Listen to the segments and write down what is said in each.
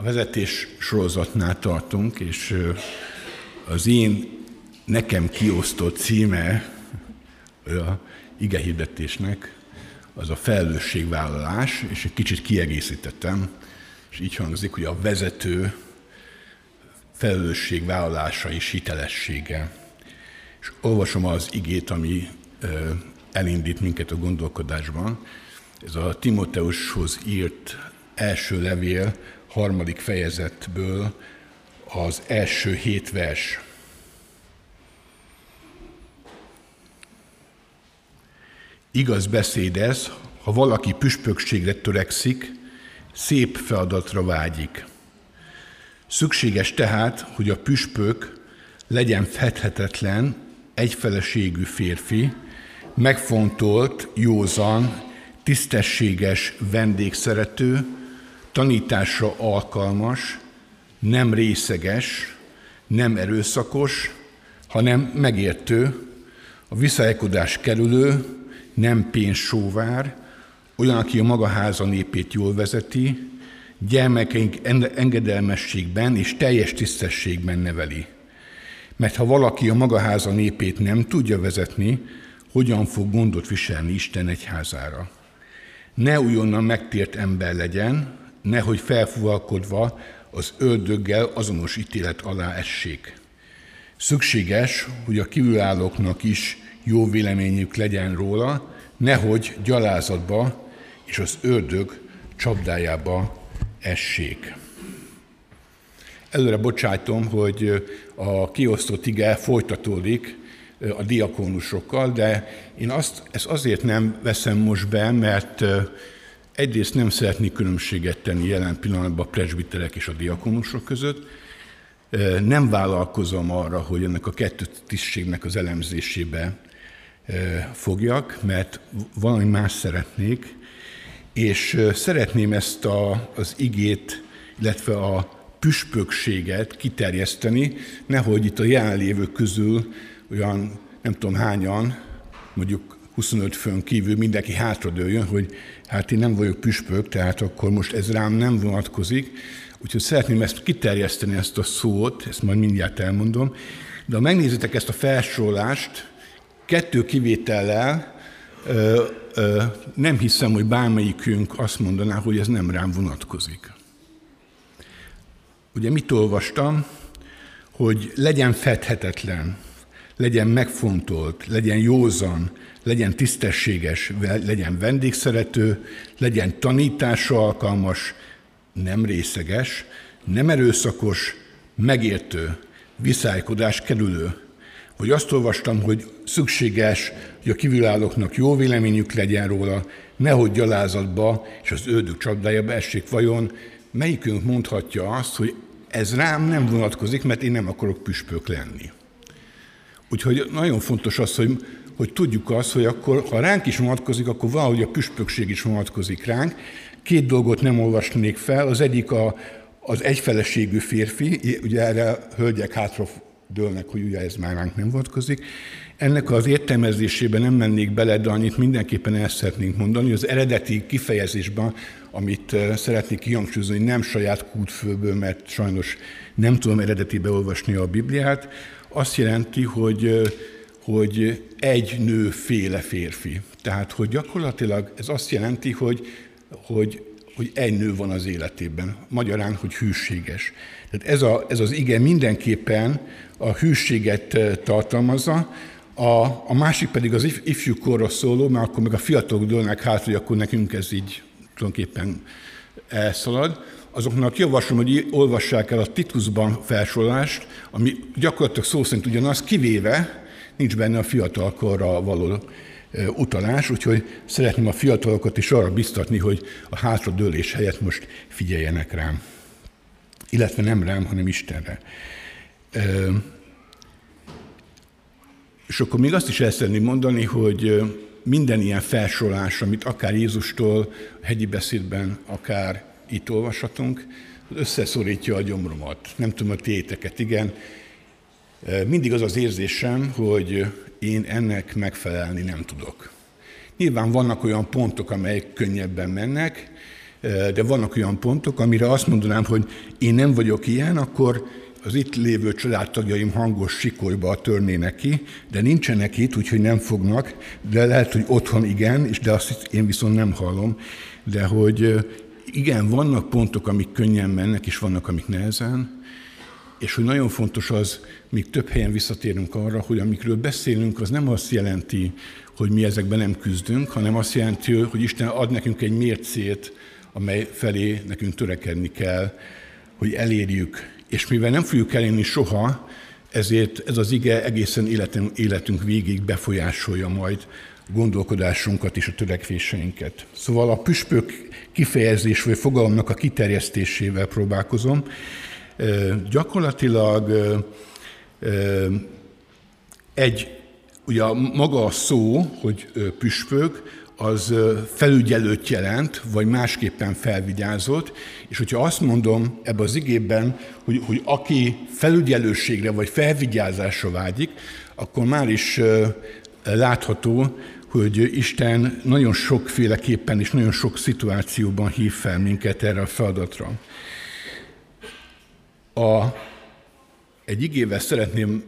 A vezetés sorozatnál tartunk, és az én nekem kiosztott címe a igehirdetésnek az a felelősségvállalás, és egy kicsit kiegészítettem, és így hangzik, hogy a vezető felelősségvállalása és hitelessége. És olvasom az igét, ami elindít minket a gondolkodásban. Ez a Timoteushoz írt első levél, harmadik fejezetből az első hét vers. Igaz beszéd ez, ha valaki püspökségre törekszik, szép feladatra vágyik. Szükséges tehát, hogy a püspök legyen fedhetetlen, egyfeleségű férfi, megfontolt, józan, tisztességes, vendégszerető, tanításra alkalmas, nem részeges, nem erőszakos, hanem megértő, a visszaelkodás kerülő, nem pénzsóvár, olyan, aki a maga háza népét jól vezeti, gyermekeink engedelmességben és teljes tisztességben neveli. Mert ha valaki a maga háza népét nem tudja vezetni, hogyan fog gondot viselni Isten egyházára? Ne újonnan megtért ember legyen, nehogy felfuvalkodva az ördöggel azonos ítélet alá essék. Szükséges, hogy a kívülállóknak is jó véleményük legyen róla, nehogy gyalázatba és az ördög csapdájába essék. Előre bocsájtom, hogy a kiosztott ige folytatódik a diakónusokkal, de én azt, ezt azért nem veszem most be, mert egyrészt nem szeretnék különbséget tenni jelen pillanatban a presbiterek és a diakónusok között, nem vállalkozom arra, hogy ennek a kettő tisztségnek az elemzésébe fogjak, mert valami más szeretnék, és szeretném ezt a, az igét, illetve a püspökséget kiterjeszteni, nehogy itt a jelenlévők közül olyan nem tudom hányan, mondjuk 25 főn kívül mindenki hátradőljön, hogy hát én nem vagyok püspök, tehát akkor most ez rám nem vonatkozik. Úgyhogy szeretném ezt kiterjeszteni, ezt a szót, ezt majd mindjárt elmondom. De ha megnézitek ezt a felsorolást, kettő kivétellel, ö, ö, nem hiszem, hogy bármelyikünk azt mondaná, hogy ez nem rám vonatkozik. Ugye mit olvastam? Hogy legyen fedhetetlen, legyen megfontolt, legyen józan, legyen tisztességes, legyen vendégszerető, legyen tanításra alkalmas, nem részeges, nem erőszakos, megértő, viszálykodás kerülő. Hogy azt olvastam, hogy szükséges, hogy a kívülállóknak jó véleményük legyen róla, nehogy gyalázatba és az ördög csapdájába essék. Vajon melyikünk mondhatja azt, hogy ez rám nem vonatkozik, mert én nem akarok püspök lenni. Úgyhogy nagyon fontos az, hogy, hogy tudjuk azt, hogy akkor, ha ránk is vonatkozik, akkor valahogy a püspökség is vonatkozik ránk. Két dolgot nem olvasnék fel. Az egyik a, az egyfeleségű férfi, ugye erre hölgyek hátra dőlnek, hogy ugye ez már ránk nem vonatkozik. Ennek az értelmezésében nem mennék bele, de annyit mindenképpen el szeretnénk mondani, az eredeti kifejezésben, amit szeretnék kihangsúlyozni, nem saját kútfőből, mert sajnos nem tudom eredetibe olvasni a Bibliát, azt jelenti, hogy, hogy egy nő féle férfi. Tehát, hogy gyakorlatilag ez azt jelenti, hogy, hogy, hogy egy nő van az életében. Magyarán, hogy hűséges. Tehát ez, a, ez az ige mindenképpen a hűséget tartalmazza, a, a másik pedig az if, ifjú korra szóló, mert akkor meg a fiatalok dőlnek hát, hogy akkor nekünk ez így tulajdonképpen elszalad azoknak javaslom, hogy olvassák el a Titusban felsorolást, ami gyakorlatilag szó szerint ugyanaz, kivéve nincs benne a fiatalkorra való utalás, úgyhogy szeretném a fiatalokat is arra biztatni, hogy a hátradőlés helyett most figyeljenek rám. Illetve nem rám, hanem Istenre. És akkor még azt is el szeretném mondani, hogy minden ilyen felsorolás, amit akár Jézustól hegyi beszédben, akár itt olvashatunk, összeszorítja a gyomromat. Nem tudom a téteket, igen. Mindig az az érzésem, hogy én ennek megfelelni nem tudok. Nyilván vannak olyan pontok, amelyek könnyebben mennek, de vannak olyan pontok, amire azt mondanám, hogy én nem vagyok ilyen, akkor az itt lévő családtagjaim hangos sikolyba törnének ki, de nincsenek itt, úgyhogy nem fognak, de lehet, hogy otthon igen, és de azt én viszont nem hallom, de hogy igen, vannak pontok, amik könnyen mennek, és vannak, amik nehezen, és hogy nagyon fontos az, míg több helyen visszatérünk arra, hogy amikről beszélünk, az nem azt jelenti, hogy mi ezekben nem küzdünk, hanem azt jelenti, hogy Isten ad nekünk egy mércét, amely felé nekünk törekedni kell, hogy elérjük. És mivel nem fogjuk elérni soha, ezért ez az ige egészen életünk, életünk végig befolyásolja majd gondolkodásunkat és a törekvéseinket. Szóval a püspök kifejezés vagy fogalomnak a kiterjesztésével próbálkozom. Gyakorlatilag egy, ugye maga a szó, hogy püspök, az felügyelőt jelent, vagy másképpen felvigyázott, és hogyha azt mondom ebbe az igében, hogy, hogy aki felügyelőségre vagy felvigyázásra vágyik, akkor már is látható, hogy Isten nagyon sokféleképpen és nagyon sok szituációban hív fel minket erre a feladatra. A, egy igével szeretném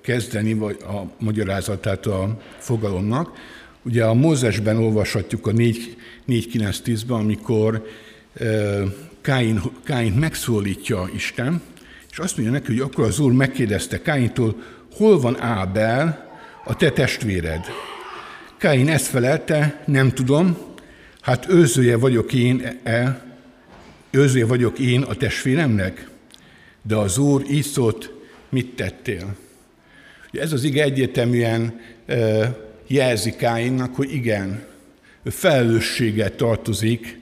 kezdeni, vagy a magyarázatát a fogalomnak. Ugye a Mózesben olvashatjuk a 4.9.10-ben, amikor Káin, Káin megszólítja Isten, és azt mondja neki, hogy akkor az Úr megkérdezte Káintól, hol van Ábel, a te testvéred? Káin ezt felelte, nem tudom, hát őzője vagyok én, e, őzője vagyok én a testvéremnek? De az Úr így szólt, mit tettél? Ez az ige egyértelműen jelzi Káinnak, hogy igen, felelősséggel tartozik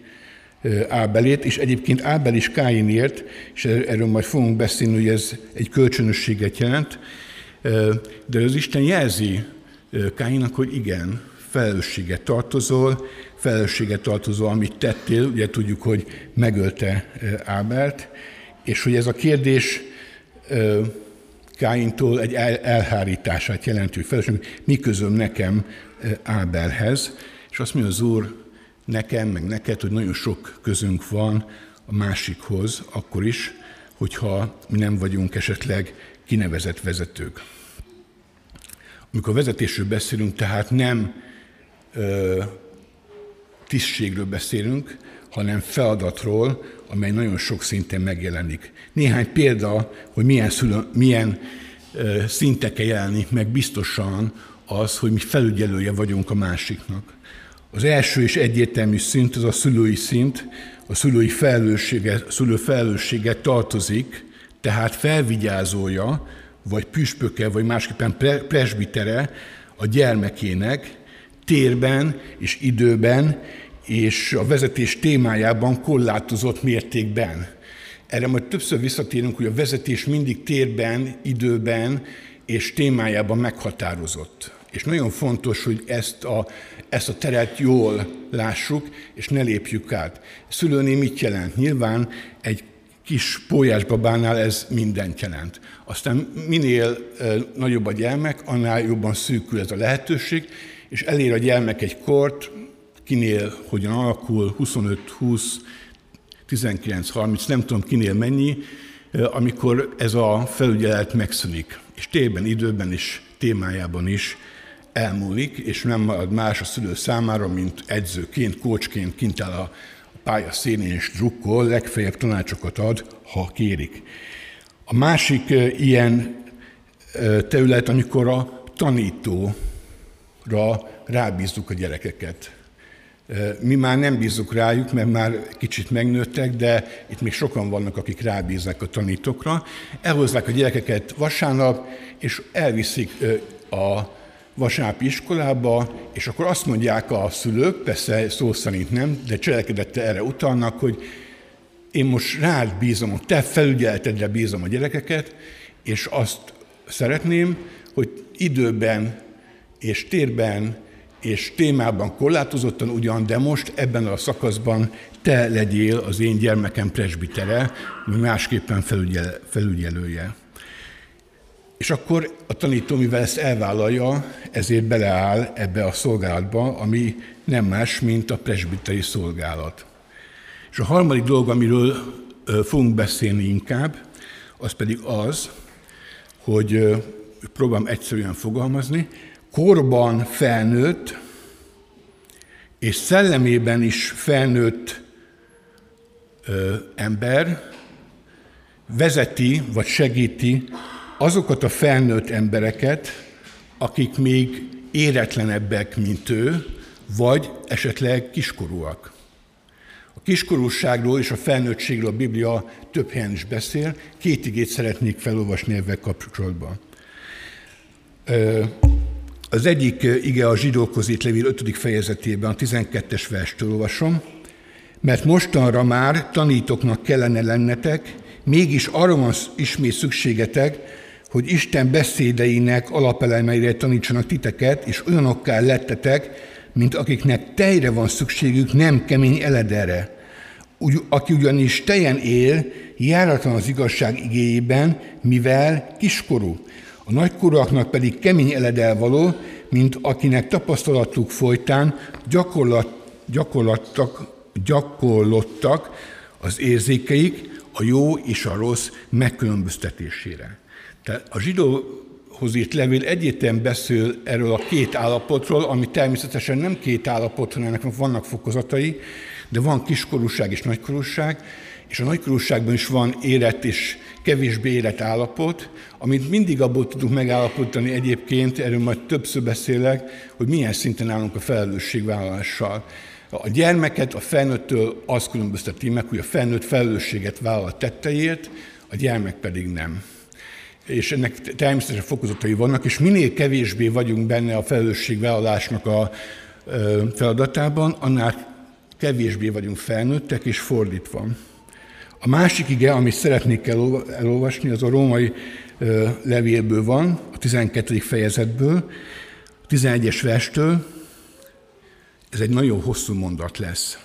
Ábelét, és egyébként Ábel is Káinért, és erről majd fogunk beszélni, hogy ez egy kölcsönösséget jelent, de az Isten jelzi Káinnak, hogy igen, felelősséget tartozol, felelősséget tartozol, amit tettél, ugye tudjuk, hogy megölte Ábelt, és hogy ez a kérdés Káintól egy elhárítását jelentő felelősség, mi közöm nekem Ábelhez, és azt mondja az Úr nekem, meg neked, hogy nagyon sok közünk van a másikhoz, akkor is, hogyha mi nem vagyunk esetleg kinevezett vezetők. Amikor vezetésről beszélünk, tehát nem tisztségről beszélünk, hanem feladatról, amely nagyon sok szinten megjelenik. Néhány példa, hogy milyen, szülő, milyen szinteken jelenik meg biztosan az, hogy mi felügyelője vagyunk a másiknak. Az első és egyértelmű szint az a szülői szint, a szülői felelőssége, szülő felelőssége tartozik, tehát felvigyázója, vagy püspöke, vagy másképpen presbitere a gyermekének térben és időben és a vezetés témájában korlátozott mértékben. Erre majd többször visszatérünk, hogy a vezetés mindig térben, időben és témájában meghatározott. És nagyon fontos, hogy ezt a, ezt a teret jól lássuk, és ne lépjük át. Szülőné mit jelent? Nyilván egy kis pólyásbabánál ez mindent jelent. Aztán minél nagyobb a gyermek, annál jobban szűkül ez a lehetőség, és elér a gyermek egy kort, kinél hogyan alakul, 25-20, 19-30, nem tudom kinél mennyi, amikor ez a felügyelet megszűnik, és térben, időben és témájában is elmúlik, és nem marad más a szülő számára, mint edzőként, kócsként kint áll a pálya színén és drukkol, legfeljebb tanácsokat ad, ha kérik. A másik ilyen terület, amikor a tanítóra rábízzuk a gyerekeket. Mi már nem bízunk rájuk, mert már kicsit megnőttek, de itt még sokan vannak, akik rábíznak a tanítókra. Elhozzák a gyerekeket vasárnap, és elviszik a vasárnapi iskolába, és akkor azt mondják a szülők, persze szó szerint nem, de cselekedette erre utalnak, hogy én most rád bízom, te felügyeletedre bízom a gyerekeket, és azt szeretném, hogy időben és térben és témában korlátozottan ugyan, de most ebben a szakaszban te legyél az én gyermekem presbitere, másképpen felügyel, felügyelője. És akkor a tanító, mivel ezt elvállalja, ezért beleáll ebbe a szolgálatba, ami nem más, mint a presbiteri szolgálat. És a harmadik dolog, amiről fogunk beszélni inkább, az pedig az, hogy próbálom egyszerűen fogalmazni, korban felnőtt, és szellemében is felnőtt ö, ember vezeti vagy segíti azokat a felnőtt embereket, akik még éretlenebbek, mint ő, vagy esetleg kiskorúak. A kiskorúságról és a felnőttségről a Biblia több helyen is beszél. Két igét szeretnék felolvasni ebben kapcsolatban. Az egyik ige a zsidókhoz írt levél 5. fejezetében, a 12-es verstől olvasom. Mert mostanra már tanítoknak kellene lennetek, mégis arra van ismét szükségetek, hogy Isten beszédeinek alapelemeire tanítsanak titeket, és olyanokká lettetek, mint akiknek tejre van szükségük, nem kemény eledere. Úgy, aki ugyanis tejen él, járatlan az igazság igéjében, mivel kiskorú. A nagykorúaknak pedig kemény eledel való, mint akinek tapasztalatuk folytán gyakorlat, gyakorlattak, gyakorlottak az érzékeik a jó és a rossz megkülönböztetésére. Tehát a zsidóhoz írt levél egyértelműen beszél erről a két állapotról, ami természetesen nem két állapot, hanem ennek vannak fokozatai, de van kiskorúság és nagykorúság, és a nagykorúságban is van érett és kevésbé érett állapot, amit mindig abból tudunk megállapítani egyébként, erről majd többször beszélek, hogy milyen szinten állunk a felelősségvállalással. A gyermeket a felnőttől azt különbözteti meg, hogy a felnőtt felelősséget vállal a tetteiért, a gyermek pedig nem. És ennek természetesen fokozatai vannak, és minél kevésbé vagyunk benne a felelősségvállalásnak a feladatában, annál kevésbé vagyunk felnőttek, és fordítva. A másik ige, amit szeretnék elolvasni, az a római levélből van, a 12. fejezetből, a 11-es verstől. Ez egy nagyon hosszú mondat lesz.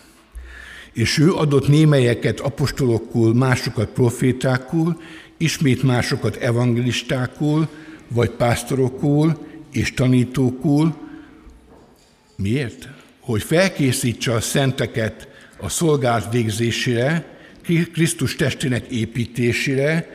És ő adott némelyeket apostolokul, másokat profétákul, ismét másokat evangelistákul, vagy pásztorokul és tanítókul. Miért? Hogy felkészítse a szenteket a szolgált végzésére, Krisztus testének építésére,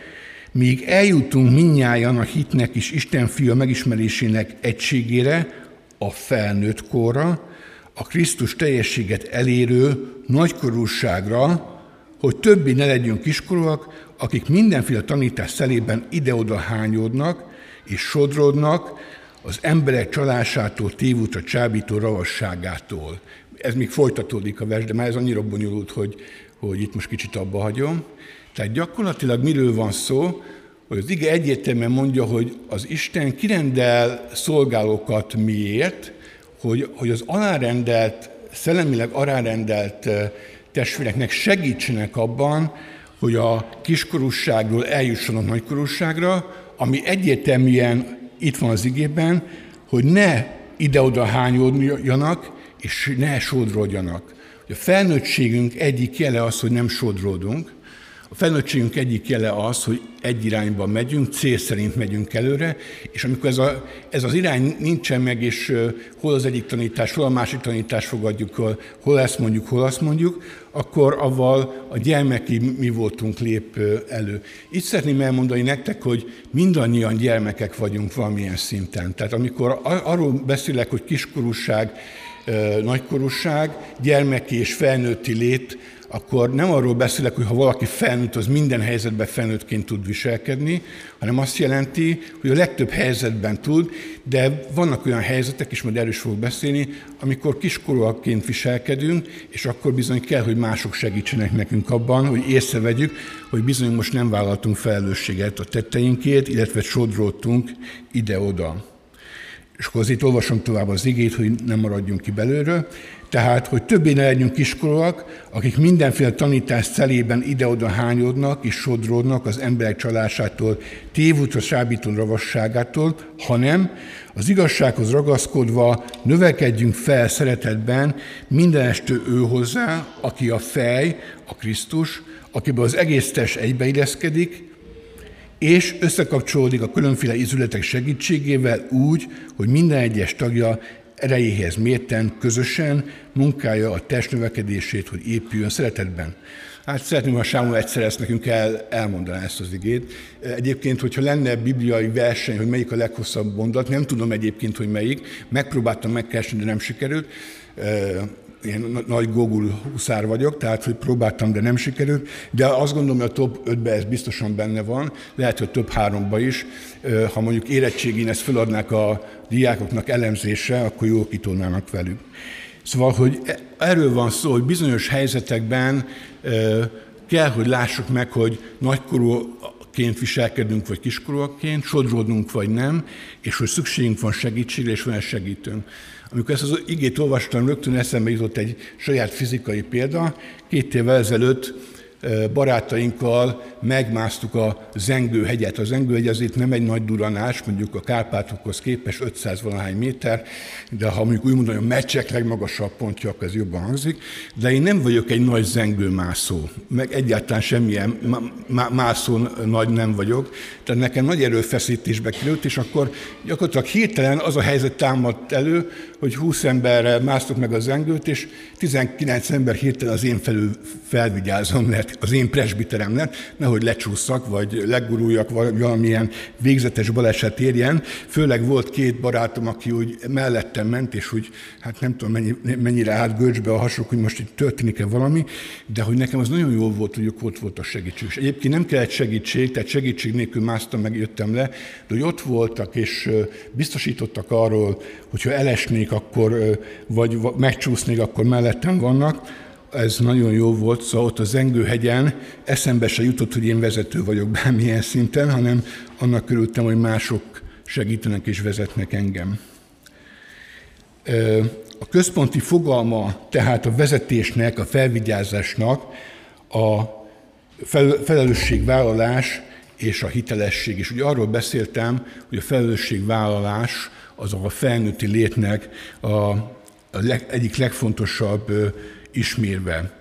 míg eljutunk minnyáján a hitnek és Isten fia megismerésének egységére, a felnőtt korra, a Krisztus teljességet elérő nagykorúságra, hogy többi ne legyünk kiskorúak, akik mindenféle tanítás szelében ide-oda hányódnak és sodrodnak az emberek csalásától, tévútra csábító ravasságától. Ez még folytatódik a vers, de már ez annyira bonyolult, hogy, hogy itt most kicsit abba hagyom. Tehát gyakorlatilag miről van szó, hogy az ige egyértelműen mondja, hogy az Isten kirendel szolgálókat miért, hogy, hogy az alárendelt, szellemileg alárendelt testvéreknek segítsenek abban, hogy a kiskorúságról eljussanak nagykorúságra, ami egyértelműen itt van az igében, hogy ne ide-oda hányódjanak, és ne sodrodjanak. A felnőttségünk egyik jele az, hogy nem sodródunk, a felnőttségünk egyik jele az, hogy egy irányba megyünk, cél szerint megyünk előre, és amikor ez, a, ez az irány nincsen meg, és hol az egyik tanítás, hol a másik tanítás fogadjuk, hol, ezt mondjuk, hol azt mondjuk, akkor avval a gyermeki mi voltunk lép elő. Itt szeretném elmondani nektek, hogy mindannyian gyermekek vagyunk valamilyen szinten. Tehát amikor arról beszélek, hogy kiskorúság, nagykorúság, gyermeki és felnőtti lét, akkor nem arról beszélek, hogy ha valaki felnőtt, az minden helyzetben felnőttként tud viselkedni, hanem azt jelenti, hogy a legtöbb helyzetben tud, de vannak olyan helyzetek, és majd erről is fogok beszélni, amikor kiskorúakként viselkedünk, és akkor bizony kell, hogy mások segítsenek nekünk abban, hogy észrevegyük, hogy bizony most nem vállaltunk felelősséget a tetteinkért, illetve sodródtunk ide-oda. És akkor azért olvasom tovább az igét, hogy nem maradjunk ki belőle. Tehát, hogy többé ne legyünk kiskorúak, akik mindenféle tanítás szelében ide-oda hányodnak és sodródnak az emberek csalásától, tévútra sábító ravasságától, hanem az igazsághoz ragaszkodva növekedjünk fel szeretetben mindenestő ő hozzá, aki a fej, a Krisztus, akiben az egész test egybeilleszkedik, és összekapcsolódik a különféle izületek segítségével úgy, hogy minden egyes tagja erejéhez mérten, közösen munkálja a test növekedését, hogy épüljön szeretetben. Hát szeretném, ha Sámú egyszer ezt nekünk el, elmondaná ezt az igét. Egyébként, hogyha lenne bibliai verseny, hogy melyik a leghosszabb mondat, nem tudom egyébként, hogy melyik, megpróbáltam megkeresni, de nem sikerült én nagy Google huszár vagyok, tehát hogy próbáltam, de nem sikerült, de azt gondolom, hogy a top 5-ben ez biztosan benne van, lehet, hogy több háromba is. Ha mondjuk érettségén ezt feladnák a diákoknak elemzésre, akkor jól kitolnának velük. Szóval, hogy e, erről van szó, hogy bizonyos helyzetekben kell, hogy lássuk meg, hogy nagykorúként viselkedünk, vagy kiskorúaként, sodródunk, vagy nem, és hogy szükségünk van segítségre, és van segítőnk. Amikor ezt az igét olvastam, rögtön eszembe jutott egy saját fizikai példa. Két évvel ezelőtt barátainkkal megmásztuk a Zengő-hegyet. A Zengő-hegy azért nem egy nagy duranás, mondjuk a Kárpátokhoz képest 500 valahány méter, de ha mondjuk úgy mondom, hogy a meccsek legmagasabb pontja, akkor ez jobban hangzik, de én nem vagyok egy nagy zengőmászó, meg egyáltalán semmilyen mászó nagy nem vagyok, tehát nekem nagy erőfeszítésbe került, és akkor gyakorlatilag hirtelen az a helyzet támadt elő, hogy 20 emberre másztuk meg a zengőt, és 19 ember hirtelen az én felül felvigyázom lett, az én presbiterem lett, nehogy lecsúszak, vagy leguruljak, valamilyen végzetes baleset érjen. Főleg volt két barátom, aki úgy mellettem ment, és úgy, hát nem tudom mennyi, mennyire állt görcsbe a hasok, hogy most itt történik-e valami, de hogy nekem az nagyon jó volt, hogy ott volt a segítség. Egyébként nem kellett segítség, tehát segítség nélkül másztam, meg jöttem le, de hogy ott voltak, és biztosítottak arról, hogyha elesnék, akkor, vagy megcsúsznék, akkor mellettem vannak, ez nagyon jó volt, szóval ott a Zengőhegyen eszembe se jutott, hogy én vezető vagyok bármilyen szinten, hanem annak körültem, hogy mások segítenek és vezetnek engem. A központi fogalma tehát a vezetésnek, a felvigyázásnak a felelősségvállalás és a hitelesség. És ugye arról beszéltem, hogy a felelősségvállalás az a felnőtti létnek a, a leg, egyik legfontosabb ismérve.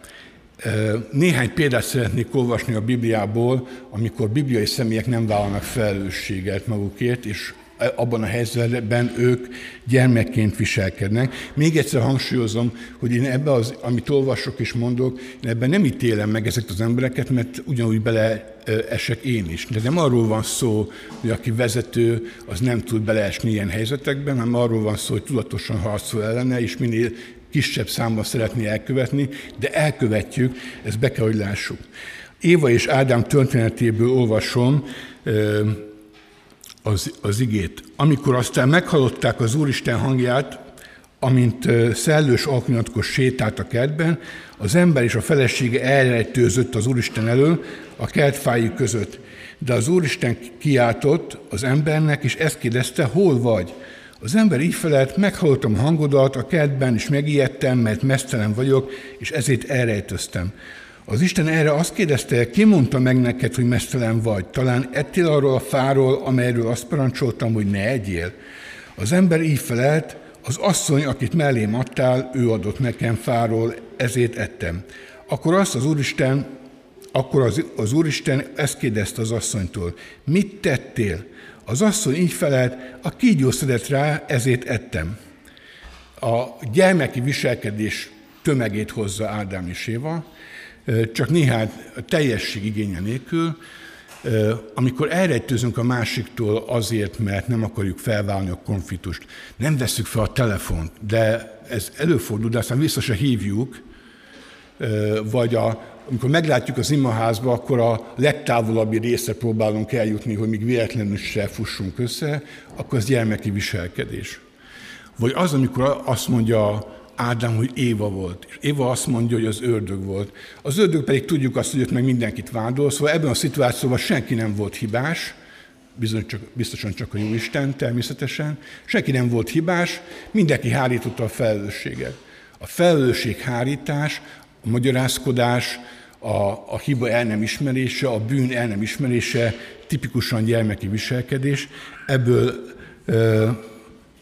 Néhány példát szeretnék olvasni a Bibliából, amikor bibliai személyek nem vállalnak felelősséget magukért, és abban a helyzetben ők gyermekként viselkednek. Még egyszer hangsúlyozom, hogy én ebbe az, amit olvasok és mondok, én ebben nem ítélem meg ezeket az embereket, mert ugyanúgy bele esek én is. De nem arról van szó, hogy aki vezető, az nem tud beleesni ilyen helyzetekben, hanem arról van szó, hogy tudatosan harcol ellene, és minél kisebb számban szeretné elkövetni, de elkövetjük, ezt be kell, hogy lássuk. Éva és Ádám történetéből olvasom az, az igét. Amikor aztán meghallották az Úristen hangját, amint szellős alkonyatkos sétált a kertben, az ember és a felesége elrejtőzött az Úristen elől a kertfái között. De az Úristen kiáltott az embernek, és ezt kérdezte, hol vagy? Az ember így felelt, meghallottam a hangodat a kertben, és megijedtem, mert mesztelen vagyok, és ezért elrejtöztem. Az Isten erre azt kérdezte, ki mondta meg neked, hogy mesztelen vagy? Talán ettél arról a fáról, amelyről azt parancsoltam, hogy ne egyél? Az ember így felelt, az asszony, akit mellém adtál, ő adott nekem fáról, ezért ettem. Akkor azt az Úristen, akkor az, az Úristen ezt kérdezte az asszonytól, mit tettél? Az asszony így felelt, a kígyó szedett rá, ezért ettem. A gyermeki viselkedés tömegét hozza Ádám és Éva, csak néhány teljesség igénye nélkül, amikor elrejtőzünk a másiktól azért, mert nem akarjuk felválni a konfliktust, nem veszük fel a telefont, de ez előfordul, de aztán vissza se hívjuk, vagy a, amikor meglátjuk az imaházba, akkor a legtávolabbi részre próbálunk eljutni, hogy még véletlenül se fussunk össze, akkor az gyermeki viselkedés. Vagy az, amikor azt mondja Ádám, hogy Éva volt. És Éva azt mondja, hogy az ördög volt. Az ördög pedig tudjuk azt, hogy ott meg mindenkit vádol, szóval ebben a szituációban senki nem volt hibás, bizony csak, biztosan csak a Jóisten természetesen, senki nem volt hibás, mindenki hárította a felelősséget. A felelősséghárítás, a magyarázkodás, a, a hiba el nem ismerése, a bűn el nem ismerése, tipikusan gyermeki viselkedés. Ebből ö,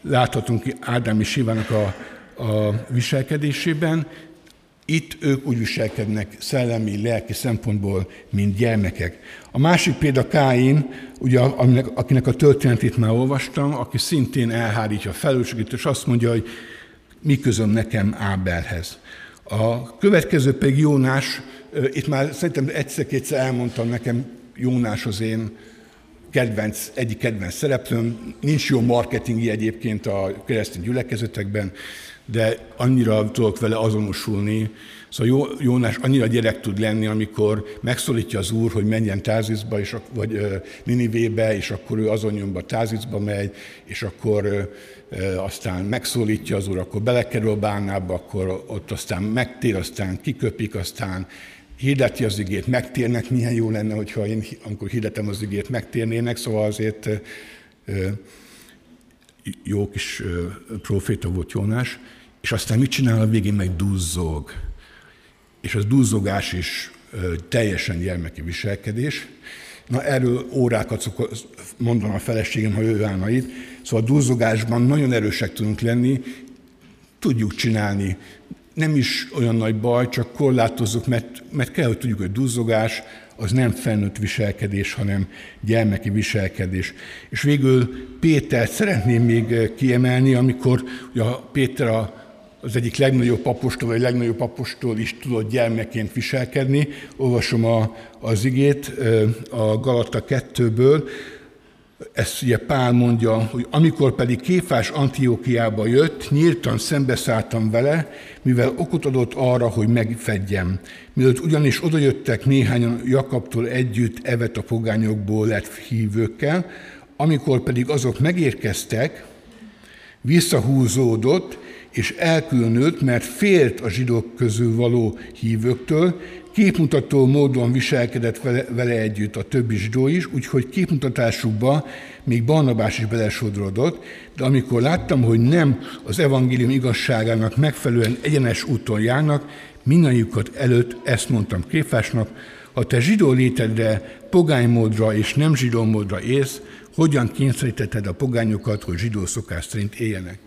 láthatunk Ádám és Évának a a viselkedésében, Itt ők úgy viselkednek szellemi, lelki szempontból, mint gyermekek. A másik példa Káin, ugye, aminek, akinek a történetét már olvastam, aki szintén elhárítja a felelősséget, és azt mondja, hogy mi közöm nekem Ábelhez. A következő pedig Jónás, itt már szerintem egyszer-kétszer elmondtam nekem, Jónás az én kedvenc, egyik kedvenc szereplőm. Nincs jó marketingi egyébként a keresztény gyülekezetekben, de annyira tudok vele azonosulni. Szóval Jónás annyira gyerek tud lenni, amikor megszólítja az úr, hogy menjen Tázicba, és, vagy Ninivébe, és akkor ő azon nyomba Tázicba megy, és akkor aztán megszólítja az úr, akkor belekerül bánába, akkor ott aztán megtér, aztán kiköpik, aztán hirdeti az igét, megtérnek, milyen jó lenne, hogyha én, amikor hirdetem az igét, megtérnének, szóval azért jó kis proféta volt Jónás, és aztán mit csinál a végén, meg duzzog. És az duzzogás is teljesen gyermeki viselkedés. Na erről órákat mondom a feleségem, ha ő állna itt. Szóval a duzzogásban nagyon erősek tudunk lenni, tudjuk csinálni. Nem is olyan nagy baj, csak korlátozzuk, mert, mert kell, hogy tudjuk, hogy duzzogás az nem felnőtt viselkedés, hanem gyermeki viselkedés. És végül Pétert szeretném még kiemelni, amikor ugye Péter a az egyik legnagyobb apostol, vagy legnagyobb apostol is tudott gyermekként viselkedni. Olvasom a, az igét a Galata 2-ből, ezt ugye Pál mondja, hogy amikor pedig Kéfás Antiókiába jött, nyíltan szembeszálltam vele, mivel okot adott arra, hogy megfedjem. Mielőtt ugyanis odajöttek néhányan Jakabtól együtt evet a pogányokból lett hívőkkel, amikor pedig azok megérkeztek, visszahúzódott, és elkülönült, mert félt a zsidók közül való hívőktől, képmutató módon viselkedett vele, vele együtt a többi zsidó is, úgyhogy képmutatásukba még Barnabás is belesodrodott, de amikor láttam, hogy nem az evangélium igazságának megfelelően egyenes úton járnak, mindannyiukat előtt ezt mondtam Kéfásnak, ha te zsidó létedre, pogánymódra és nem zsidó módra élsz, hogyan kényszerítetted a pogányokat, hogy zsidó szokás szerint éljenek.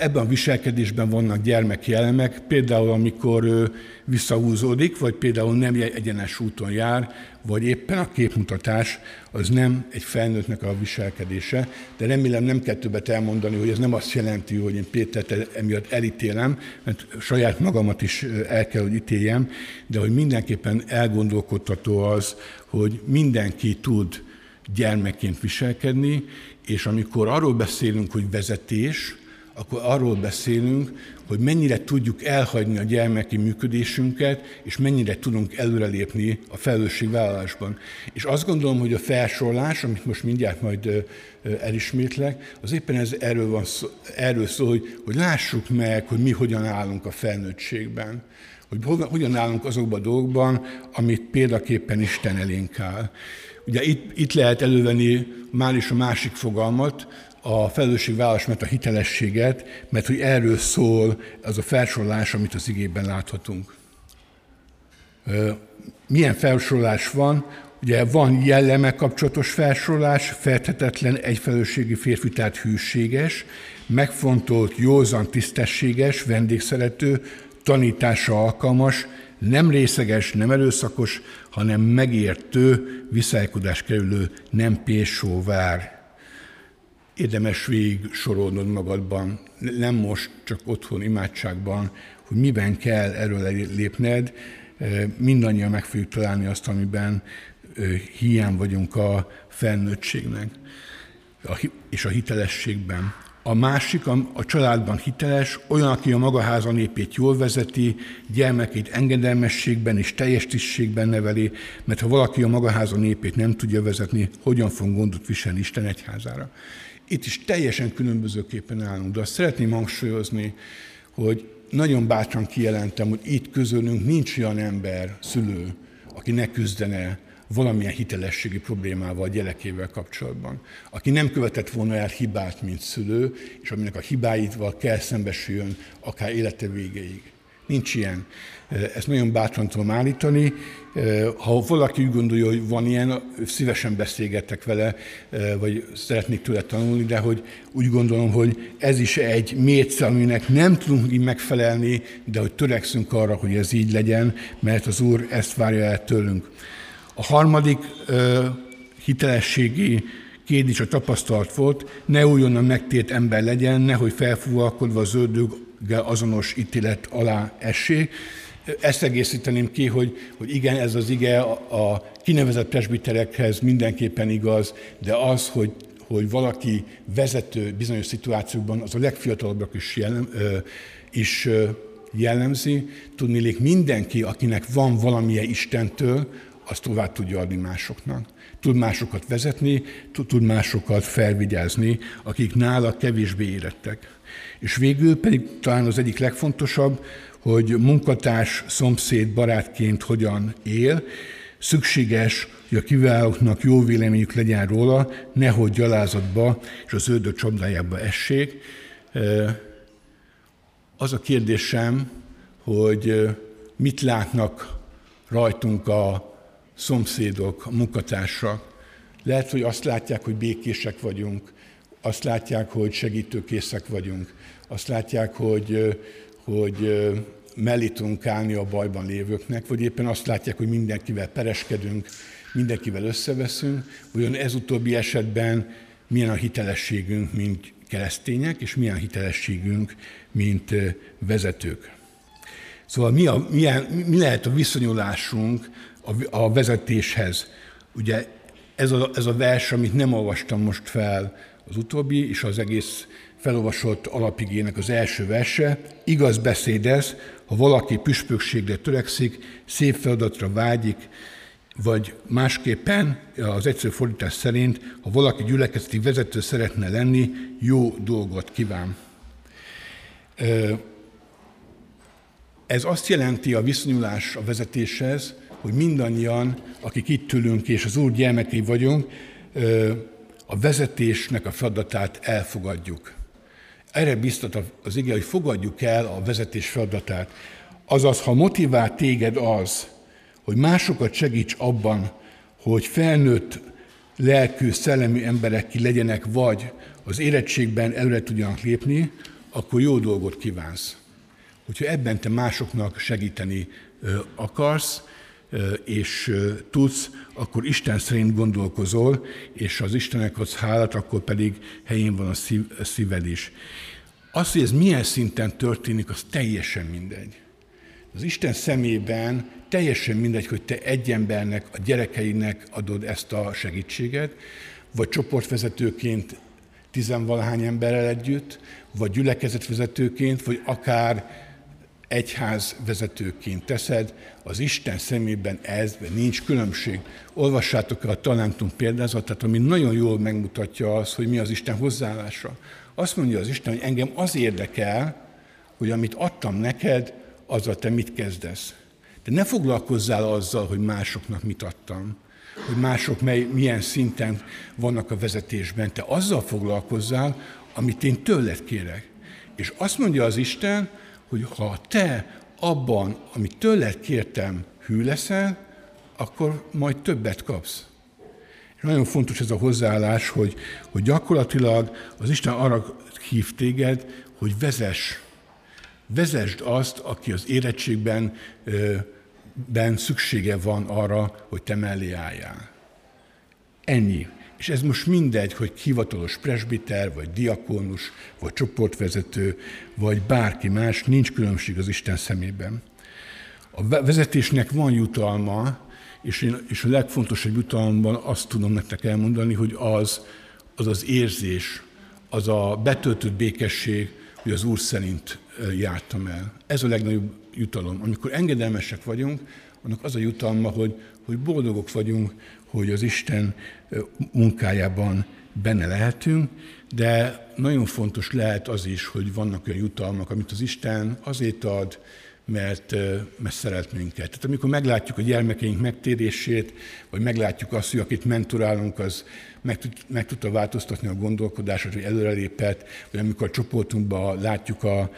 Ebben a viselkedésben vannak gyermeki elemek, például amikor visszahúzódik, vagy például nem egyenes úton jár, vagy éppen a képmutatás, az nem egy felnőttnek a viselkedése, de remélem nem kell többet elmondani, hogy ez nem azt jelenti, hogy én Pétert emiatt elítélem, mert saját magamat is el kell, hogy ítéljem, de hogy mindenképpen elgondolkodtató az, hogy mindenki tud gyermekként viselkedni, és amikor arról beszélünk, hogy vezetés, akkor arról beszélünk, hogy mennyire tudjuk elhagyni a gyermeki működésünket, és mennyire tudunk előrelépni a felelősségvállalásban. És azt gondolom, hogy a felsorlás, amit most mindjárt majd elismétlek, az éppen ez erről, van szó, erről szól, hogy, hogy lássuk meg, hogy mi hogyan állunk a felnőttségben hogy hogyan állunk azokban a dolgokban, amit példaképpen Isten elénk áll. Ugye itt, itt lehet elővenni már is a másik fogalmat, a felelősségvállalás, mert a hitelességet, mert hogy erről szól az a felsorolás, amit az igében láthatunk. Milyen felsorolás van? Ugye van jelleme kapcsolatos felsorolás, feltetetlen, egyfelelősségi férfi, tehát hűséges, megfontolt, józan, tisztességes, vendégszerető, tanítása alkalmas, nem részeges, nem erőszakos, hanem megértő, viszálykodás kerülő, nem pésóvár érdemes végig sorolnod magadban, nem most, csak otthon, imádságban, hogy miben kell erről lépned, mindannyian meg fogjuk találni azt, amiben hiány vagyunk a felnőttségnek és a hitelességben. A másik, a, a családban hiteles, olyan, aki a maga háza népét jól vezeti, gyermekét engedelmességben és teljes tisztségben neveli, mert ha valaki a maga háza népét nem tudja vezetni, hogyan fog gondot viselni Isten egyházára. Itt is teljesen különbözőképpen állunk, de azt szeretném hangsúlyozni, hogy nagyon bátran kijelentem, hogy itt közülünk nincs olyan ember, szülő, aki ne küzdene valamilyen hitelességi problémával a gyerekével kapcsolatban. Aki nem követett volna el hibát, mint szülő, és aminek a hibáival kell szembesüljön akár élete végéig. Nincs ilyen. Ezt nagyon bátran tudom állítani. Ha valaki úgy gondolja, hogy van ilyen, szívesen beszélgetek vele, vagy szeretnék tőle tanulni, de hogy úgy gondolom, hogy ez is egy mérce, aminek nem tudunk így megfelelni, de hogy törekszünk arra, hogy ez így legyen, mert az Úr ezt várja el tőlünk. A harmadik hitelességi kérdés a tapasztalt volt, ne újonnan megtért ember legyen, nehogy felfúvalkodva az ördöggel azonos ítélet alá essék. Ezt egészíteném ki, hogy, hogy igen, ez az ige a, a kinevezett presbiterekhez mindenképpen igaz, de az, hogy, hogy valaki vezető bizonyos szituációkban, az a legfiatalabbak is, jellem, ö, is ö, jellemzi. Tudnélék mindenki, akinek van valamilyen Istentől, azt tovább tudja adni másoknak. Tud másokat vezetni, tud másokat felvigyázni, akik nála kevésbé érettek. És végül pedig talán az egyik legfontosabb, hogy munkatárs, szomszéd, barátként hogyan él, szükséges, hogy a kiválóknak jó véleményük legyen róla, nehogy gyalázatba és az ördög csapdájába essék. Az a kérdésem, hogy mit látnak rajtunk a szomszédok, a munkatársak. Lehet, hogy azt látják, hogy békések vagyunk, azt látják, hogy segítőkészek vagyunk, azt látják, hogy, hogy mellé tudunk állni a bajban lévőknek, vagy éppen azt látják, hogy mindenkivel pereskedünk, mindenkivel összeveszünk, vajon ez utóbbi esetben milyen a hitelességünk, mint keresztények, és milyen a hitelességünk, mint vezetők. Szóval mi, a, milyen, mi lehet a viszonyulásunk a, a vezetéshez? Ugye ez a, ez a vers, amit nem olvastam most fel az utóbbi, és az egész felolvasott alapigének az első verse, igaz beszéd ez, ha valaki püspökségre törekszik, szép feladatra vágyik, vagy másképpen, az egyszerű fordítás szerint, ha valaki gyülekezeti vezető szeretne lenni, jó dolgot kíván. Ez azt jelenti a viszonyulás a vezetéshez, hogy mindannyian, akik itt ülünk és az Úr gyermekei vagyunk, a vezetésnek a feladatát elfogadjuk. Erre biztat az ige, hogy fogadjuk el a vezetés feladatát. Azaz, ha motivál téged az, hogy másokat segíts abban, hogy felnőtt lelkű, szellemi emberek ki legyenek, vagy az érettségben előre tudjanak lépni, akkor jó dolgot kívánsz. Hogyha ebben te másoknak segíteni akarsz, és tudsz, akkor Isten szerint gondolkozol, és az Istenek adsz hálát, akkor pedig helyén van a, szív, a szíved is. Az, hogy ez milyen szinten történik, az teljesen mindegy. Az Isten szemében teljesen mindegy, hogy te egy embernek, a gyerekeinek adod ezt a segítséget, vagy csoportvezetőként tizenvalahány emberrel együtt, vagy gyülekezetvezetőként, vagy akár egyház vezetőként teszed, az Isten szemében ez nincs különbség. Olvassátok el a talentum példázatát, ami nagyon jól megmutatja azt, hogy mi az Isten hozzáállása. Azt mondja az Isten, hogy engem az érdekel, hogy amit adtam neked, azzal te mit kezdesz. De ne foglalkozzál azzal, hogy másoknak mit adtam, hogy mások mely, milyen szinten vannak a vezetésben. Te azzal foglalkozzál, amit én tőled kérek. És azt mondja az Isten, hogy ha te abban, amit tőled kértem, hű leszel, akkor majd többet kapsz. Nagyon fontos ez a hozzáállás, hogy, hogy gyakorlatilag az Isten arra hív téged, hogy vezess. Vezesd azt, aki az érettségben ben szüksége van arra, hogy te mellé álljál. Ennyi. És ez most mindegy, hogy hivatalos presbiter, vagy diakónus, vagy csoportvezető, vagy bárki más, nincs különbség az Isten szemében. A vezetésnek van jutalma, és, én, és a legfontosabb jutalomban azt tudom nektek elmondani, hogy az az, az érzés, az a betöltött békesség, hogy az Úr szerint jártam el. Ez a legnagyobb jutalom. Amikor engedelmesek vagyunk, annak az a jutalma, hogy, hogy boldogok vagyunk, hogy az Isten munkájában benne lehetünk, de nagyon fontos lehet az is, hogy vannak olyan jutalmak, amit az Isten azért ad, mert, mert szeret minket. Tehát amikor meglátjuk a gyermekeink megtérését, vagy meglátjuk azt, hogy akit mentorálunk, az meg, tud, meg tudta változtatni a gondolkodását, hogy előrelépett, vagy amikor a csoportunkban látjuk a,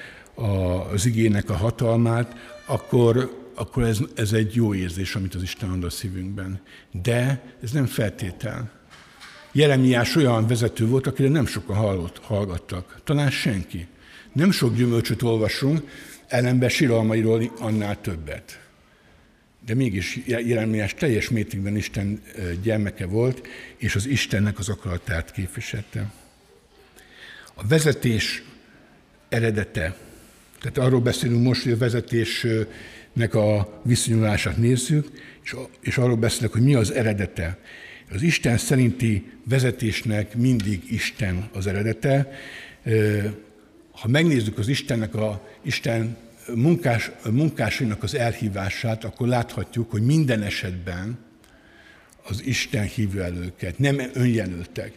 az igének a hatalmát, akkor, akkor ez, ez egy jó érzés, amit az Isten ad a szívünkben. De ez nem feltétel. Jeremiás olyan vezető volt, akire nem sokan hallott, hallgattak. Talán senki. Nem sok gyümölcsöt olvasunk, ellenben síralmairól annál többet. De mégis Jeremiás teljes mértékben Isten gyermeke volt, és az Istennek az akaratát képviselte. A vezetés eredete. Tehát arról beszélünk most, hogy a vezetésnek a viszonyulását nézzük, és, és arról beszélek, hogy mi az eredete. Az Isten szerinti vezetésnek mindig Isten az eredete. Ha megnézzük az Istennek a Isten munkás, munkásainak az elhívását, akkor láthatjuk, hogy minden esetben az Isten hívja el őket, nem önjelöltek.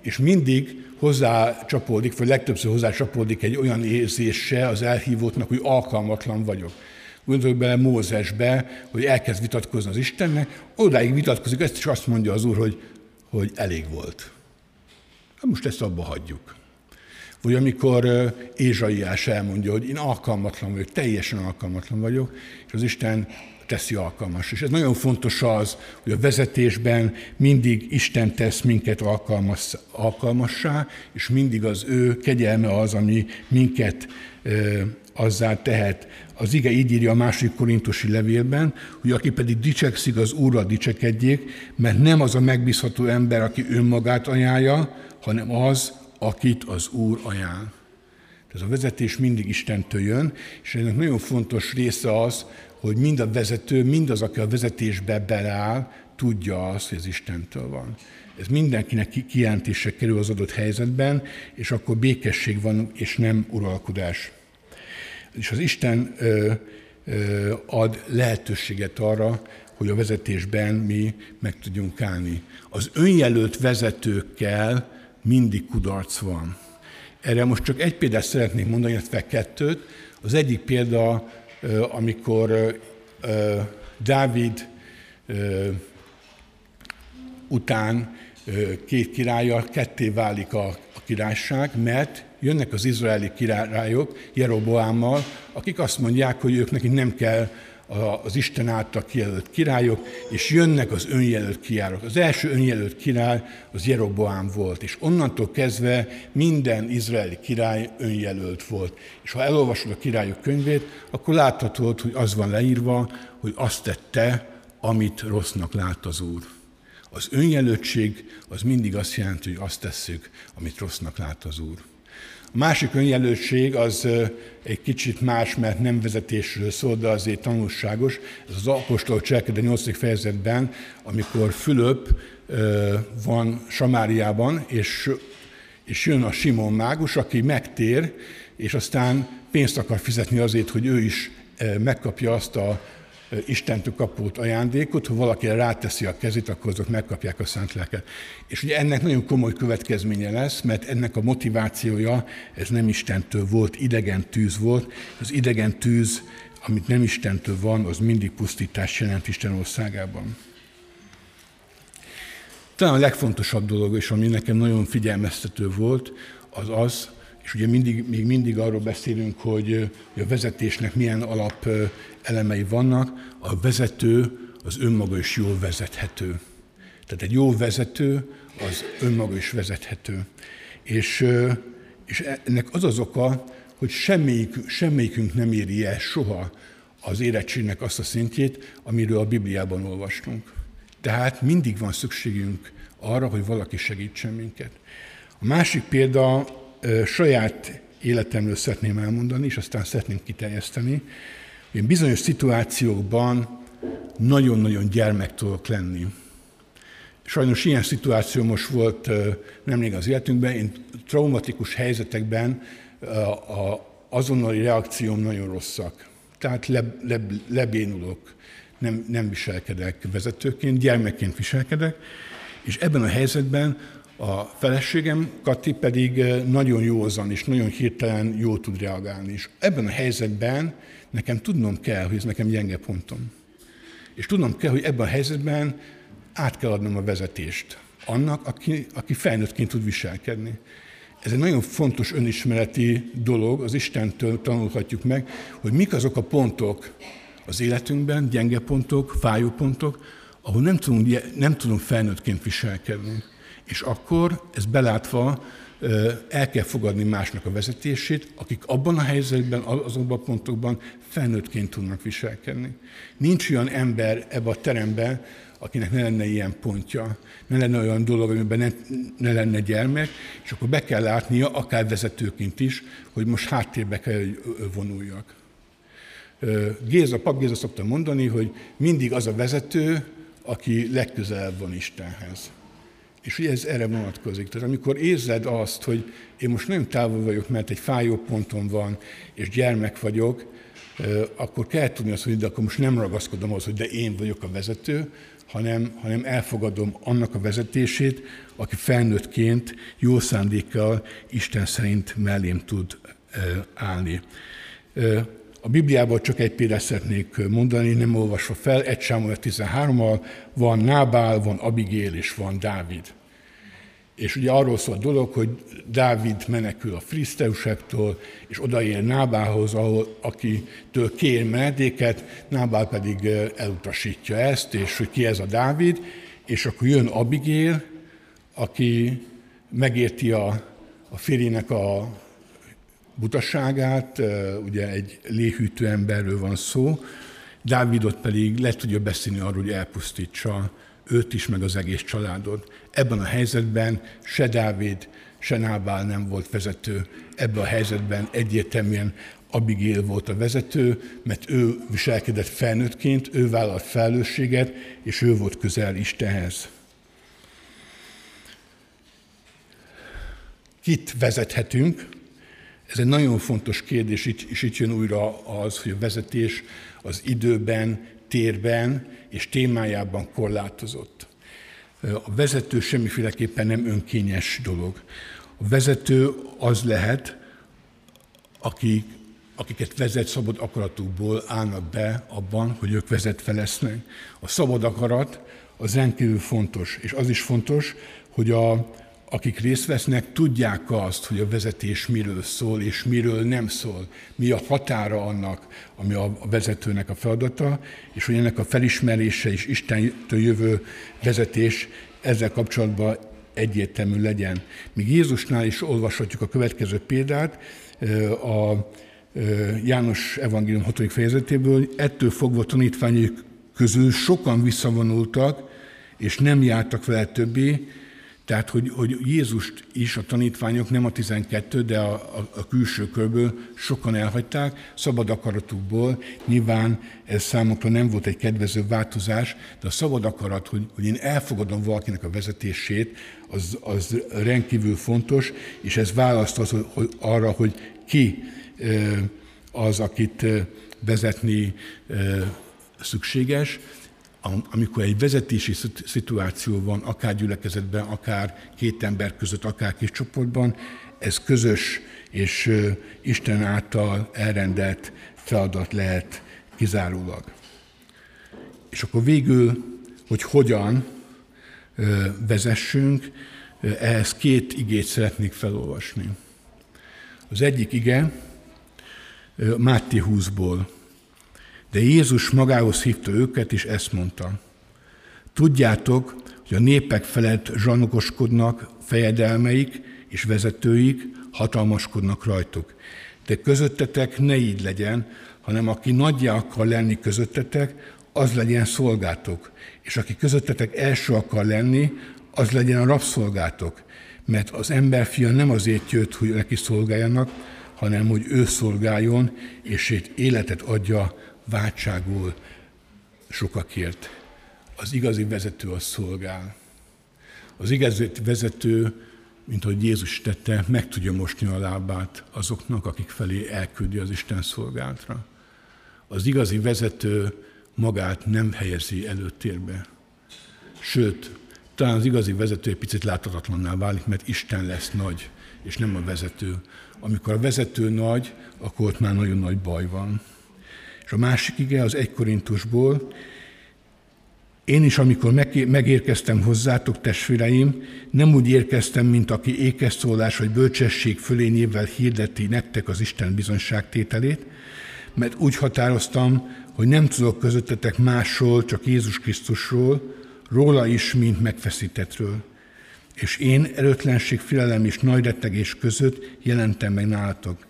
És mindig hozzá csapódik, vagy legtöbbször hozzá csapódik egy olyan érzése az elhívótnak, hogy alkalmatlan vagyok. Gondoljuk bele Mózesbe, hogy elkezd vitatkozni az Istennek, odáig vitatkozik, ezt is azt mondja az Úr, hogy, hogy elég volt. Hát most ezt abba hagyjuk. Vagy amikor Ézsaiás elmondja, hogy én alkalmatlan vagyok, teljesen alkalmatlan vagyok, és az Isten teszi alkalmas. És ez nagyon fontos az, hogy a vezetésben mindig Isten tesz minket alkalmas, alkalmassá, és mindig az ő kegyelme az, ami minket azzá tehet. Az ige így írja a második korintusi levélben, hogy aki pedig dicsekszik, az Úrral dicsekedjék, mert nem az a megbízható ember, aki önmagát ajánlja, hanem az, akit az Úr ajánl. Ez a vezetés mindig Istentől jön, és ennek nagyon fontos része az, hogy mind a vezető, mind az, aki a vezetésbe beleáll, tudja azt, hogy ez Istentől van. Ez mindenkinek kijelentése kerül az adott helyzetben, és akkor békesség van, és nem uralkodás. És az Isten ad lehetőséget arra, hogy a vezetésben mi meg tudjunk állni. Az önjelölt vezetőkkel mindig kudarc van. Erre most csak egy példát szeretnék mondani, illetve kettőt. Az egyik példa, amikor Dávid után két királya ketté válik a, királyság, mert jönnek az izraeli királyok Jeroboámmal, akik azt mondják, hogy ők nekik nem kell az Isten által kijelölt királyok, és jönnek az önjelölt királyok. Az első önjelölt király az Jeroboám volt, és onnantól kezdve minden izraeli király önjelölt volt. És ha elolvasod a királyok könyvét, akkor láthatod, hogy az van leírva, hogy azt tette, amit rossznak lát az Úr. Az önjelöltség az mindig azt jelenti, hogy azt tesszük, amit rossznak lát az Úr. Másik önjelöltség az egy kicsit más, mert nem vezetésről szól, de azért tanulságos. Ez az apostol cselekedet 8. fejezetben, amikor Fülöp van Samáriában, és, és jön a Simon mágus, aki megtér, és aztán pénzt akar fizetni azért, hogy ő is megkapja azt a Istentől kapott ajándékot, ha valaki ráteszi a kezét, akkor azok megkapják a szent lelket. És ugye ennek nagyon komoly következménye lesz, mert ennek a motivációja, ez nem Istentől volt, idegen tűz volt. Az idegen tűz, amit nem Istentől van, az mindig pusztítás jelent Isten országában. Talán a legfontosabb dolog, és ami nekem nagyon figyelmeztető volt, az az, és ugye mindig, még mindig arról beszélünk, hogy, a vezetésnek milyen alap elemei vannak. A vezető az önmaga is jól vezethető. Tehát egy jó vezető az önmaga is vezethető. És, és ennek az az oka, hogy semmelyik, semmelyikünk nem éri el soha az érettségnek azt a szintjét, amiről a Bibliában olvastunk. Tehát mindig van szükségünk arra, hogy valaki segítsen minket. A másik példa saját életemről szeretném elmondani, és aztán szeretném kiterjeszteni. Én bizonyos szituációkban nagyon-nagyon gyermek tudok lenni. Sajnos ilyen szituáció most volt nemrég az életünkben. Én traumatikus helyzetekben a azonnali reakcióm nagyon rosszak. Tehát le, le, lebénulok, nem, nem viselkedek vezetőként, gyermekként viselkedek, és ebben a helyzetben a feleségem, Kati pedig nagyon józan és nagyon hirtelen jól tud reagálni. És ebben a helyzetben nekem tudnom kell, hogy ez nekem gyenge pontom. És tudnom kell, hogy ebben a helyzetben át kell adnom a vezetést annak, aki, aki felnőttként tud viselkedni. ez egy nagyon fontos önismereti dolog, az Istentől tanulhatjuk meg, hogy mik azok a pontok az életünkben, gyenge pontok, fájó pontok, ahol nem tudunk, nem tudunk felnőttként viselkedni. És akkor ez belátva el kell fogadni másnak a vezetését, akik abban a helyzetben, azokban a pontokban felnőttként tudnak viselkedni. Nincs olyan ember ebbe a teremben, akinek ne lenne ilyen pontja, ne lenne olyan dolog, amiben ne, ne lenne gyermek, és akkor be kell látnia, akár vezetőként is, hogy most háttérbe kell, hogy vonuljak. Géza, pap Géza szokta mondani, hogy mindig az a vezető, aki legközelebb van Istenhez. És ugye ez erre vonatkozik. Tehát amikor érzed azt, hogy én most nagyon távol vagyok, mert egy fájó ponton van, és gyermek vagyok, akkor kell tudni azt, hogy de akkor most nem ragaszkodom az, hogy de én vagyok a vezető, hanem, hanem elfogadom annak a vezetését, aki felnőttként, jó szándékkal Isten szerint mellém tud állni. A Bibliából csak egy példát szeretnék mondani, nem olvasva fel, egy Sámuel 13-al van Nábál, van Abigél és van Dávid. És ugye arról szól a dolog, hogy Dávid menekül a friszteusektől, és odaér Nábálhoz, ahol, akitől kér menedéket, Nábál pedig elutasítja ezt, és hogy ki ez a Dávid, és akkor jön Abigél, aki megérti a, a férjének a butaságát, ugye egy léhűtő emberről van szó, Dávidot pedig le tudja beszélni arról, hogy elpusztítsa őt is, meg az egész családot. Ebben a helyzetben se Dávid, se Nábál nem volt vezető. Ebben a helyzetben egyértelműen Abigail volt a vezető, mert ő viselkedett felnőttként, ő vállalt felelősséget, és ő volt közel Istenhez. Kit vezethetünk? Ez egy nagyon fontos kérdés, és itt jön újra az, hogy a vezetés az időben, térben és témájában korlátozott. A vezető semmiféleképpen nem önkényes dolog. A vezető az lehet, aki, akiket vezet szabad akaratukból állnak be abban, hogy ők vezetve lesznek. A szabad akarat az rendkívül fontos, és az is fontos, hogy a, akik részt vesznek, tudják azt, hogy a vezetés miről szól, és miről nem szól. Mi a határa annak, ami a vezetőnek a feladata, és hogy ennek a felismerése és Istentől jövő vezetés ezzel kapcsolatban egyértelmű legyen. Míg Jézusnál is olvashatjuk a következő példát, a János evangélium 6. fejezetéből, ettől fogva tanítványok közül sokan visszavonultak, és nem jártak vele többé, tehát, hogy, hogy Jézust is a tanítványok, nem a 12, de a, a, a külső körből sokan elhagyták, szabad akaratukból. Nyilván ez számukra nem volt egy kedvező változás, de a szabad akarat, hogy, hogy én elfogadom valakinek a vezetését, az, az rendkívül fontos, és ez választ az, hogy, arra, hogy ki az, akit vezetni szükséges amikor egy vezetési szituáció van, akár gyülekezetben, akár két ember között, akár kis csoportban, ez közös és Isten által elrendelt feladat lehet kizárólag. És akkor végül, hogy hogyan vezessünk, ehhez két igét szeretnék felolvasni. Az egyik ige Máté 20-ból, de Jézus magához hívta őket, és ezt mondta. Tudjátok, hogy a népek felett zsanokoskodnak fejedelmeik és vezetőik, hatalmaskodnak rajtuk. De közöttetek ne így legyen, hanem aki nagyja akar lenni közöttetek, az legyen szolgátok. És aki közöttetek első akar lenni, az legyen a rabszolgátok. Mert az emberfia nem azért jött, hogy neki szolgáljanak, hanem hogy ő szolgáljon, és életet adja váltságul sokakért. Az igazi vezető az szolgál. Az igazi vezető, mint ahogy Jézus tette, meg tudja mosni a lábát azoknak, akik felé elküldi az Isten szolgáltra. Az igazi vezető magát nem helyezi előtérbe. Sőt, talán az igazi vezető egy picit láthatatlanná válik, mert Isten lesz nagy, és nem a vezető. Amikor a vezető nagy, akkor ott már nagyon nagy baj van. És a másik ige az egy Korintusból, Én is, amikor megérkeztem hozzátok, testvéreim, nem úgy érkeztem, mint aki ékeszólás vagy bölcsesség fölényével hirdeti nektek az Isten bizonyságtételét, mert úgy határoztam, hogy nem tudok közöttetek másról, csak Jézus Krisztusról, róla is, mint megfeszítettről. És én erőtlenség, filelem és nagy rettegés között jelentem meg nálatok.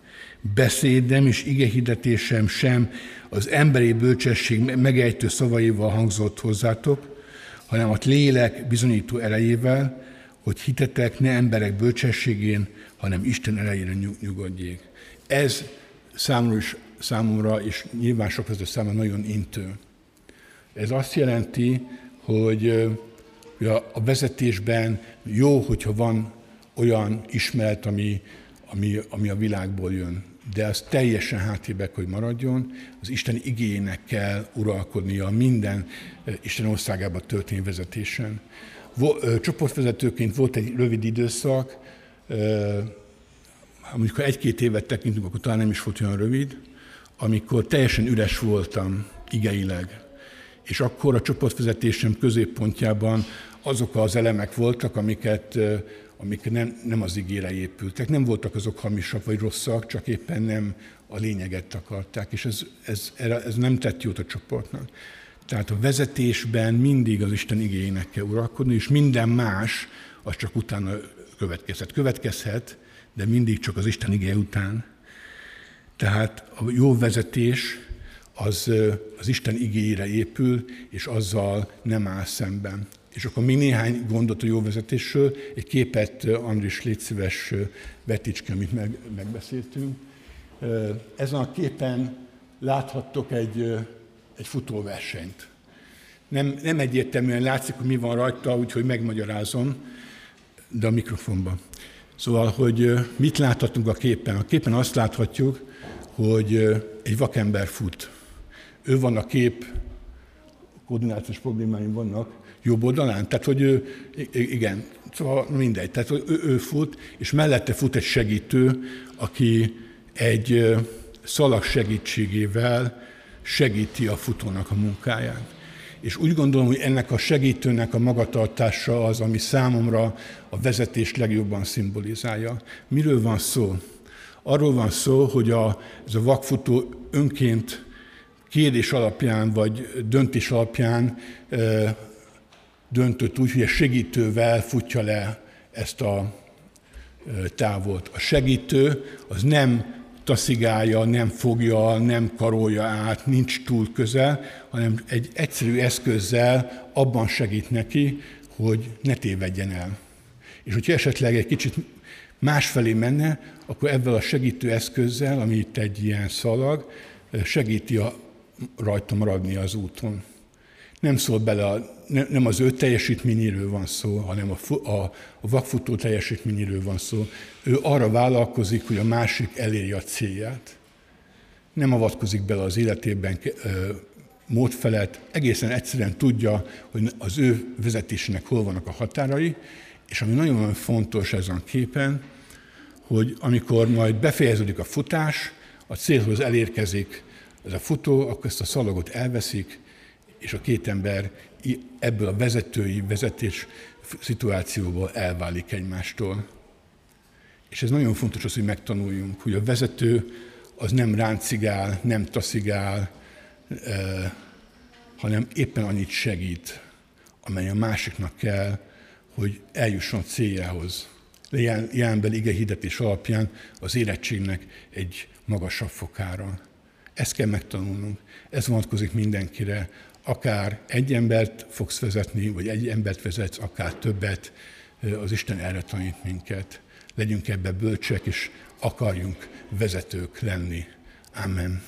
Beszédem és igehirdetésem sem az emberi bölcsesség megejtő szavaival hangzott hozzátok, hanem a lélek bizonyító erejével, hogy hitetek ne emberek bölcsességén, hanem Isten erejére nyugodjék. Ez számomra, is, számomra és nyilván sok között számomra nagyon intő. Ez azt jelenti, hogy a vezetésben jó, hogyha van olyan ismeret, ami, ami, ami a világból jön de az teljesen háttérbe, hogy maradjon, az Isten igényének kell uralkodnia minden eh, Isten országában történő vezetésen. Csoportvezetőként volt egy rövid időszak, amikor egy-két évet tekintünk, akkor talán nem is volt olyan rövid, amikor teljesen üres voltam igeileg. És akkor a csoportvezetésem középpontjában azok az elemek voltak, amiket amik nem, nem az ígére épültek. Nem voltak azok hamisak vagy rosszak, csak éppen nem a lényeget akarták, és ez, ez, ez nem tett jót a csoportnak. Tehát a vezetésben mindig az Isten igényének kell uralkodni, és minden más az csak utána következhet. Következhet, de mindig csak az Isten igény után. Tehát a jó vezetés az, az Isten igényére épül, és azzal nem áll szemben. És akkor még néhány gondot a jó vezetésről, egy képet, Andris, légy szíves, vetíts ki, amit meg, megbeszéltünk. Ezen a képen láthattok egy, egy futóversenyt. Nem, nem egyértelműen látszik, hogy mi van rajta, úgyhogy megmagyarázom, de a mikrofonban. Szóval, hogy mit láthatunk a képen? A képen azt láthatjuk, hogy egy vakember fut. Ő van a kép, koordinációs problémáim vannak, jobb oldalán. Tehát, hogy ő, igen, szóval mindegy. Tehát, hogy ő, ő fut, és mellette fut egy segítő, aki egy szalag segítségével segíti a futónak a munkáját. És úgy gondolom, hogy ennek a segítőnek a magatartása az, ami számomra a vezetést legjobban szimbolizálja. Miről van szó? Arról van szó, hogy a, ez a vakfutó önként kérdés alapján vagy döntés alapján döntött úgy, hogy a segítővel futja le ezt a távot. A segítő az nem taszigálja, nem fogja, nem karolja át, nincs túl közel, hanem egy egyszerű eszközzel abban segít neki, hogy ne tévedjen el. És hogyha esetleg egy kicsit másfelé menne, akkor ebben a segítő eszközzel, ami itt egy ilyen szalag, segíti a, rajta maradni az úton nem szól bele, a, nem az ő teljesítményéről van szó, hanem a, a, a vakfutó teljesítményéről van szó. Ő arra vállalkozik, hogy a másik elérje a célját. Nem avatkozik bele az életében mód felett, egészen egyszerűen tudja, hogy az ő vezetésének hol vannak a határai, és ami nagyon-nagyon fontos ezen a képen, hogy amikor majd befejeződik a futás, a célhoz elérkezik ez a futó, akkor ezt a szalagot elveszik, és a két ember ebből a vezetői vezetés szituációból elválik egymástól. És ez nagyon fontos az, hogy megtanuljunk, hogy a vezető az nem ráncigál, nem taszigál, hanem éppen annyit segít, amely a másiknak kell, hogy eljusson céljához. Jelenben ige hirdetés alapján az érettségnek egy magasabb fokára. Ezt kell megtanulnunk. Ez vonatkozik mindenkire, akár egy embert fogsz vezetni, vagy egy embert vezetsz, akár többet, az Isten erre tanít minket. Legyünk ebbe bölcsek, és akarjunk vezetők lenni. Amen.